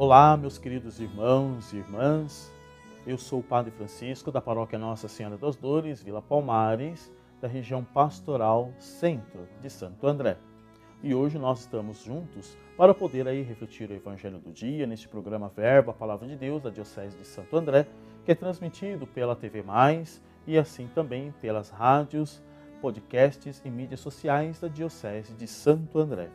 Olá, meus queridos irmãos e irmãs. Eu sou o Padre Francisco da Paróquia Nossa Senhora das Dores, Vila Palmares, da região pastoral Centro de Santo André. E hoje nós estamos juntos para poder aí refletir o Evangelho do dia neste programa Verbo, a Palavra de Deus da Diocese de Santo André, que é transmitido pela TV Mais e assim também pelas rádios, podcasts e mídias sociais da Diocese de Santo André.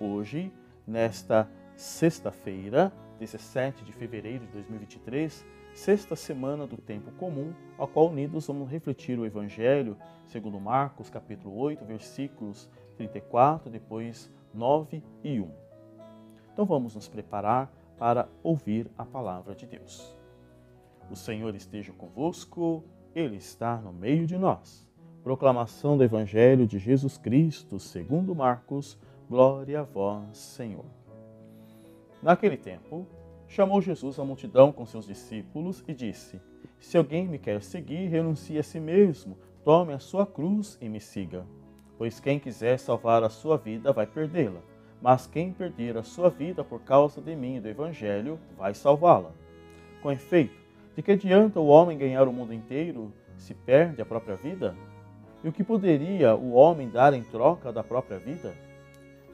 Hoje, nesta sexta-feira, 17 de fevereiro de 2023, sexta semana do tempo comum, a qual unidos vamos refletir o Evangelho segundo Marcos, capítulo 8, versículos 34, depois 9 e 1. Então vamos nos preparar para ouvir a palavra de Deus. O Senhor esteja convosco, Ele está no meio de nós. Proclamação do Evangelho de Jesus Cristo, segundo Marcos, glória a vós, Senhor. Naquele tempo, chamou Jesus a multidão com seus discípulos e disse: Se alguém me quer seguir, renuncie a si mesmo, tome a sua cruz e me siga. Pois quem quiser salvar a sua vida vai perdê-la, mas quem perder a sua vida por causa de mim e do Evangelho vai salvá-la. Com efeito, de que adianta o homem ganhar o mundo inteiro se perde a própria vida? E o que poderia o homem dar em troca da própria vida?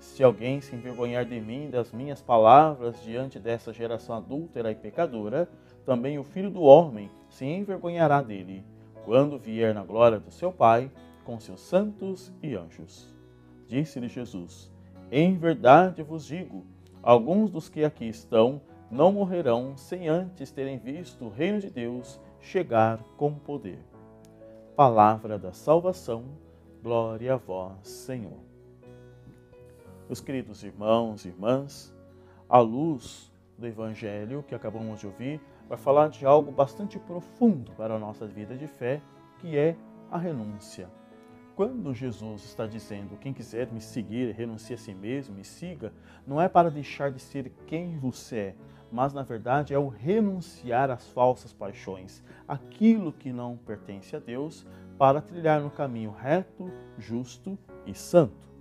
Se alguém se envergonhar de mim das minhas palavras diante dessa geração adúltera e pecadora, também o filho do homem se envergonhará dele, quando vier na glória do seu Pai com seus santos e anjos. Disse-lhe Jesus: Em verdade vos digo, alguns dos que aqui estão não morrerão sem antes terem visto o reino de Deus chegar com poder. Palavra da salvação, glória a vós, Senhor. Meus queridos irmãos e irmãs, a luz do Evangelho que acabamos de ouvir vai falar de algo bastante profundo para a nossa vida de fé, que é a renúncia. Quando Jesus está dizendo, quem quiser me seguir, renuncie a si mesmo, me siga, não é para deixar de ser quem você é, mas na verdade é o renunciar às falsas paixões, aquilo que não pertence a Deus, para trilhar no caminho reto, justo e santo.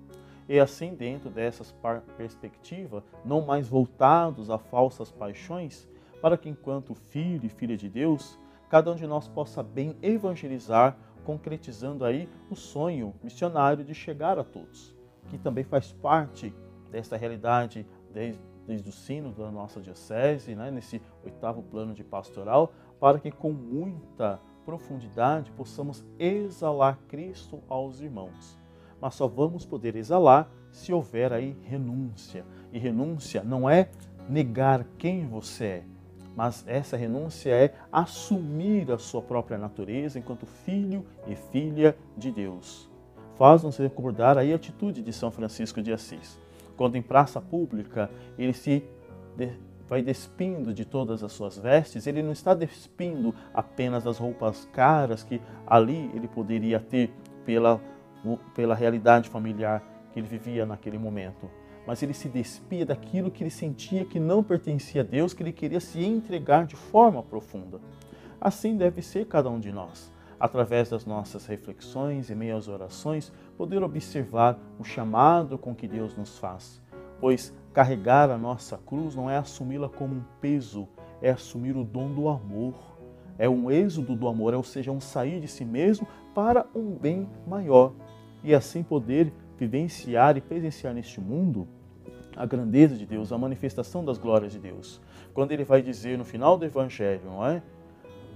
E assim, dentro dessas perspectiva, não mais voltados a falsas paixões, para que enquanto filho e filha de Deus, cada um de nós possa bem evangelizar, concretizando aí o sonho missionário de chegar a todos, que também faz parte dessa realidade desde, desde o sino da nossa diocese, né, nesse oitavo plano de pastoral, para que com muita profundidade possamos exalar Cristo aos irmãos mas só vamos poder exalar se houver aí renúncia. E renúncia não é negar quem você é, mas essa renúncia é assumir a sua própria natureza enquanto filho e filha de Deus. Faz-nos recordar aí a atitude de São Francisco de Assis. Quando em praça pública ele se vai despindo de todas as suas vestes, ele não está despindo apenas das roupas caras que ali ele poderia ter pela pela realidade familiar que ele vivia naquele momento. Mas ele se despia daquilo que ele sentia que não pertencia a Deus, que ele queria se entregar de forma profunda. Assim deve ser cada um de nós. Através das nossas reflexões e meias orações, poder observar o chamado com que Deus nos faz. Pois carregar a nossa cruz não é assumi-la como um peso, é assumir o dom do amor. É um êxodo do amor, ou seja, um sair de si mesmo para um bem maior e assim poder vivenciar e presenciar neste mundo a grandeza de Deus, a manifestação das glórias de Deus. Quando ele vai dizer no final do Evangelho, não é?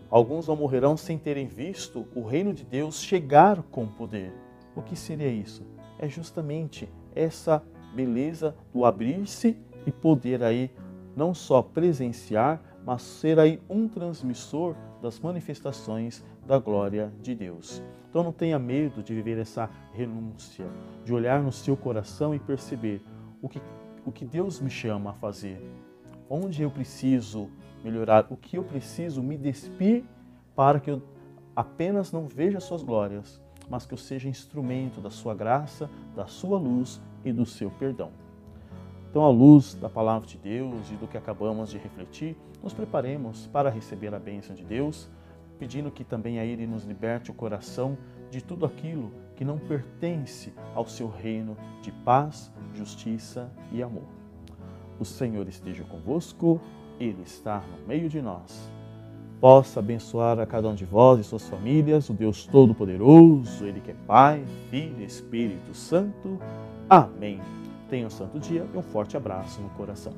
Alguns não morrerão sem terem visto o reino de Deus chegar com poder. O que seria isso? É justamente essa beleza do abrir-se e poder aí não só presenciar, mas ser aí um transmissor das manifestações da glória de Deus. Então não tenha medo de viver essa renúncia, de olhar no seu coração e perceber o que, o que Deus me chama a fazer, onde eu preciso melhorar, o que eu preciso me despir para que eu apenas não veja suas glórias, mas que eu seja instrumento da sua graça, da sua luz e do seu perdão. Então, à luz da palavra de Deus e do que acabamos de refletir, nos preparemos para receber a bênção de Deus pedindo que também a Ele nos liberte o coração de tudo aquilo que não pertence ao seu reino de paz, justiça e amor. O Senhor esteja convosco, Ele está no meio de nós. Possa abençoar a cada um de vós e suas famílias, o Deus Todo-Poderoso, Ele que é Pai, Filho e Espírito Santo. Amém. Tenha um santo dia e um forte abraço no coração.